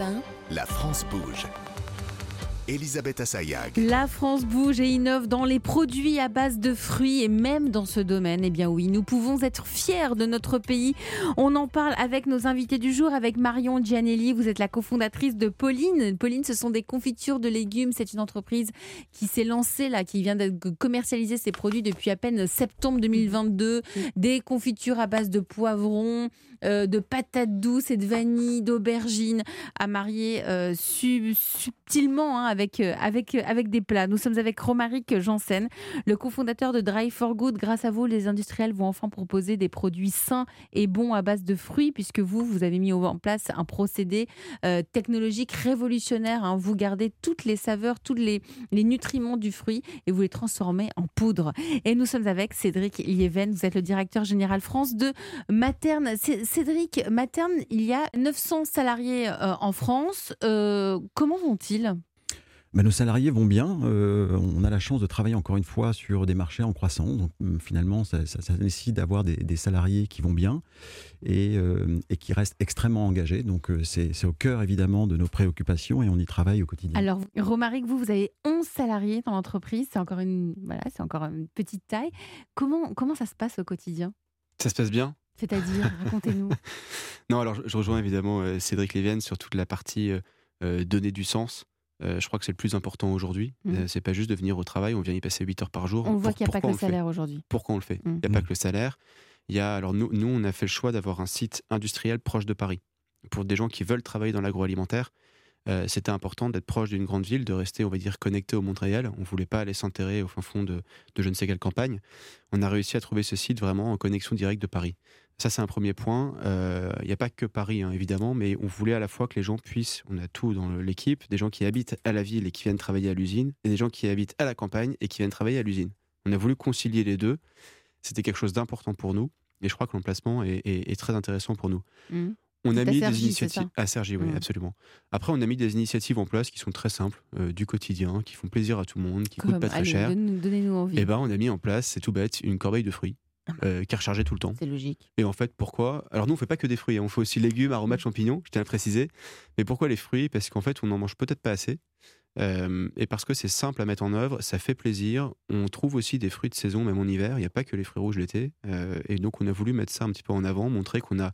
Europe 1, La France bouge. Elisabeth Assayag. La France bouge et innove dans les produits à base de fruits et même dans ce domaine, eh bien oui, nous pouvons être fiers de notre pays. On en parle avec nos invités du jour, avec Marion Gianelli, vous êtes la cofondatrice de Pauline. Pauline, ce sont des confitures de légumes, c'est une entreprise qui s'est lancée là, qui vient de commercialiser ses produits depuis à peine septembre 2022. Des confitures à base de poivrons, euh, de patates douces et de vanille, d'aubergines, à marier euh, sub- subtilement hein, avec, euh, avec, euh, avec des plats. Nous sommes avec Romaric Janssen, le cofondateur de Dry for Good. Grâce à vous, les industriels vont enfin proposer des produits sains et bons à base de fruits, puisque vous, vous avez mis en place un procédé euh, technologique révolutionnaire. hein. Vous gardez toutes les saveurs, tous les, les nutriments du fruit et vous les transformez en poudre. Et nous sommes avec Cédric Lieven, vous êtes le directeur général France de Materne. Cédric, Materne, il y a 900 salariés en France. Comment vont-ils? Ben, nos salariés vont bien. Euh, on a la chance de travailler encore une fois sur des marchés en croissance. Donc hum, finalement, ça, ça- ça nécessite d'avoir des, des salariés qui vont bien et, euh, et qui restent extrêmement engagés. Donc euh, c'est c'est au cœur évidemment de nos préoccupations et on y travaille au quotidien. Alors, Romaric, vous, vous avez 11 salariés dans l'entreprise. C'est encore une, voilà, c'est encore une petite taille. Comment, comment ça se passe au quotidien? Ça se passe bien C'est-à-dire, racontez-nous. Non, alors je, je rejoins évidemment euh, Cédric Lévienne sur toute la partie euh, donner du sens. Euh, je crois que c'est le plus important aujourd'hui. Euh, c'est pas juste de venir au travail, on vient y passer 8 heures par jour. On voit qu'il n'y a pas que le salaire aujourd'hui. Pourquoi on le fait Il Mhm. n'y a pas que le salaire. Il y a, alors nous, nous, on a fait le choix d'avoir un site industriel proche de Paris. Pour des gens qui veulent travailler dans l'agroalimentaire, euh, c'était important d'être proche d'une grande ville, de rester, on va dire, connecté au monde réel. On ne voulait pas aller s'enterrer au fin fond de, de je ne sais quelle campagne. On a réussi à trouver ce site vraiment en connexion directe de Paris. Ça, c'est un premier point. Euh, Il n'y a pas que Paris, hein, évidemment, mais on voulait à la fois que les gens puissent, on a tout dans l'équipe, des gens qui habitent à la ville et qui viennent travailler à l'usine, et des gens qui habitent à la campagne et qui viennent travailler à l'usine. On a voulu concilier les deux. C'était quelque chose d'important pour nous, et je crois que l'emplacement est, est- est très intéressant pour nous. Mhm. On a mis des initiatives à Sergi, oui, Mhm. absolument. Après, on a mis des initiatives en place qui sont très simples, euh, du quotidien, qui font plaisir à tout le monde, qui coûtent Comme- pas très cher. donne- Donnez-nous envie. Et ben, on a mis en place, c'est tout bête, une corbeille de fruits euh, qui est tout le temps. C'est logique. Et en fait, pourquoi? Alors nous, on fait pas que des fruits, hein. on fait aussi légumes, aromates, champignons, je tiens à le préciser. Mais pourquoi les fruits? Parce qu'en fait, on n'en mange peut-être pas assez. Euh, et parce que c'est simple à mettre en œuvre, ça fait plaisir. On trouve aussi des fruits de saison, même en hiver. Il n'y a pas que les fruits rouges l'été. Euh, et donc, on a voulu mettre ça un petit peu en avant, montrer qu'on a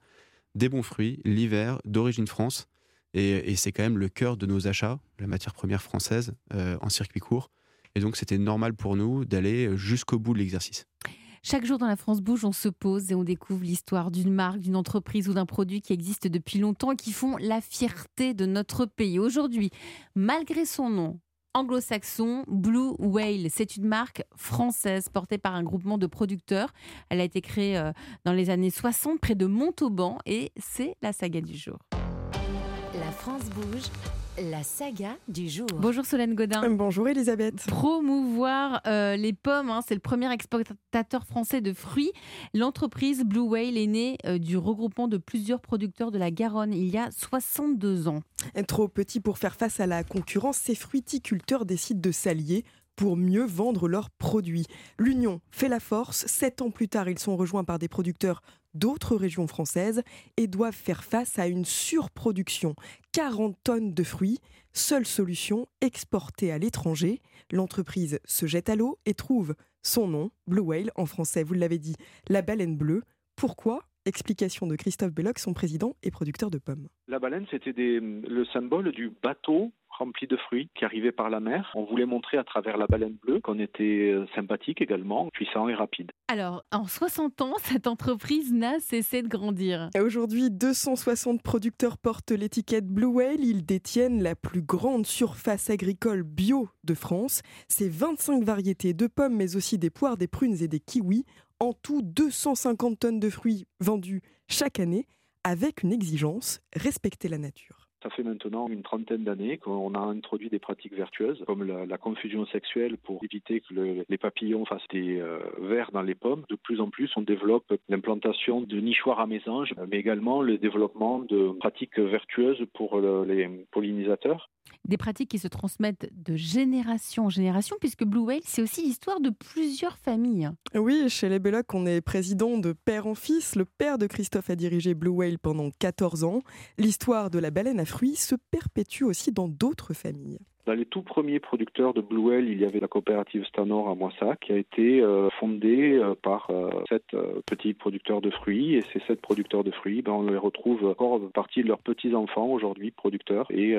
des bons fruits l'hiver d'origine France. Et, et c'est quand même le cœur de nos achats, la matière première française euh, en circuit court. Et donc, c'était normal pour nous d'aller jusqu'au bout de l'exercice. Chaque jour dans la France Bouge, on se pose et on découvre l'histoire d'une marque, d'une entreprise ou d'un produit qui existe depuis longtemps et qui font la fierté de notre pays. Aujourd'hui, malgré son nom anglo-saxon, Blue Whale, c'est une marque française portée par un groupement de producteurs. Elle a été créée euh, dans les années 60 près de Montauban et c'est la saga du jour. La France bouge, la saga du jour. Bonjour Solène Godin. Bonjour Elisabeth. promouvoir euh, les pommes. hein. C'est le premier exportateur français de fruits. L'entreprise Blue Whale est née euh, du regroupement de plusieurs producteurs de la Garonne il y a 62 ans. Trop petit pour faire face à la concurrence, ces fruiticulteurs décident de s'allier pour mieux vendre leurs produits. L'union fait la force. Sept ans plus tard, ils sont rejoints par des producteurs d'autres régions françaises et doivent faire face à une surproduction. 40 tonnes de fruits. Seule solution, exporter à l'étranger. L'entreprise se jette à l'eau et trouve son nom, Blue Whale en français, vous l'avez dit, la baleine bleue. Pourquoi Explication de Christophe Belloc, son président et producteur de pommes. La baleine, c'était des- le symbole du bateau rempli de fruits qui arrivait par la mer. On voulait montrer à travers la baleine bleue qu'on était euh, sympathique également, puissant et rapide. Alors, en 60 ans, cette entreprise n'a cessé de grandir. Aujourd'hui, 260 producteurs portent l'étiquette Blue Whale. Ils détiennent la plus grande surface agricole bio de France. C'est 25 variétés de pommes, mais aussi des poires, des prunes et des kiwis. En tout, 250 tonnes de fruits vendus chaque année, avec une exigence respecter la nature. Ça fait maintenant une trentaine d'années qu'on a introduit des pratiques vertueuses, comme la, la confusion sexuelle pour éviter que le- les papillons fassent des euh, vers dans les pommes. De plus en plus, on développe l'implantation de nichoirs à mésanges, mais également le développement de pratiques vertueuses pour le- les pollinisateurs. des pratiques qui se transmettent de génération en génération, puisque Blue Whale, c'est aussi l'histoire de plusieurs familles. Oui, chez les Belloc, on est président de père en fils. Le père de Christophe a dirigé Blue Whale pendant 14 ans. L'histoire de la baleine à fruits se perpétue aussi dans d'autres familles. Dans les tout premiers producteurs de Blue Whale, il y avait la coopérative Stanor à Moissac qui a été euh, fondée euh, par euh, sept petits producteurs de fruits. Et ces sept producteurs de fruits, ben, on les retrouve encore partie de leurs petits-enfants aujourd'hui, producteurs et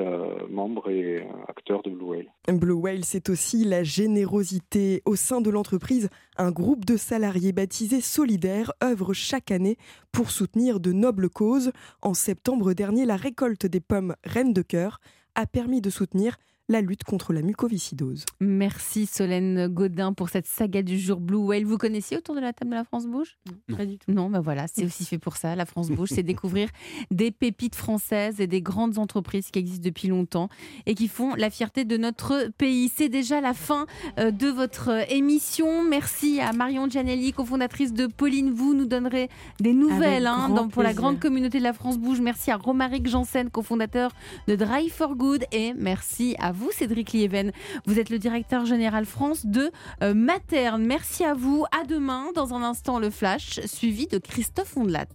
membres et acteurs de Blue Whale. Blue Whale, c'est aussi la générosité. Au sein de l'entreprise, un groupe de salariés baptisé Solidaire œuvre chaque année pour soutenir de nobles causes. En septembre dernier, la récolte des pommes Reines de Cœur a permis de soutenir la lutte contre la mucoviscidose. Merci Solène Godin pour cette saga du jour Blue Whale. Vous connaissiez autour de la table de la France Bouge? Non, pas du tout. Non, bah voilà, c'est aussi fait pour ça. La France Bouge, c'est découvrir des pépites françaises et des grandes entreprises qui existent depuis longtemps et qui font la fierté de notre pays. C'est déjà la fin euh, de votre euh, émission. Merci à Marion Gianelli, cofondatrice de Pauline. Vous nous donnerez des nouvelles hein, dans, pour la grande communauté de la France Bouge. Merci à Romaric Janssen, cofondateur de Drive for Good. Et merci à vous vous, Cédric Lieven. Vous êtes le directeur général France de euh, Materne. Merci à vous. À demain, dans un instant, le flash, suivi de Christophe Ondelat.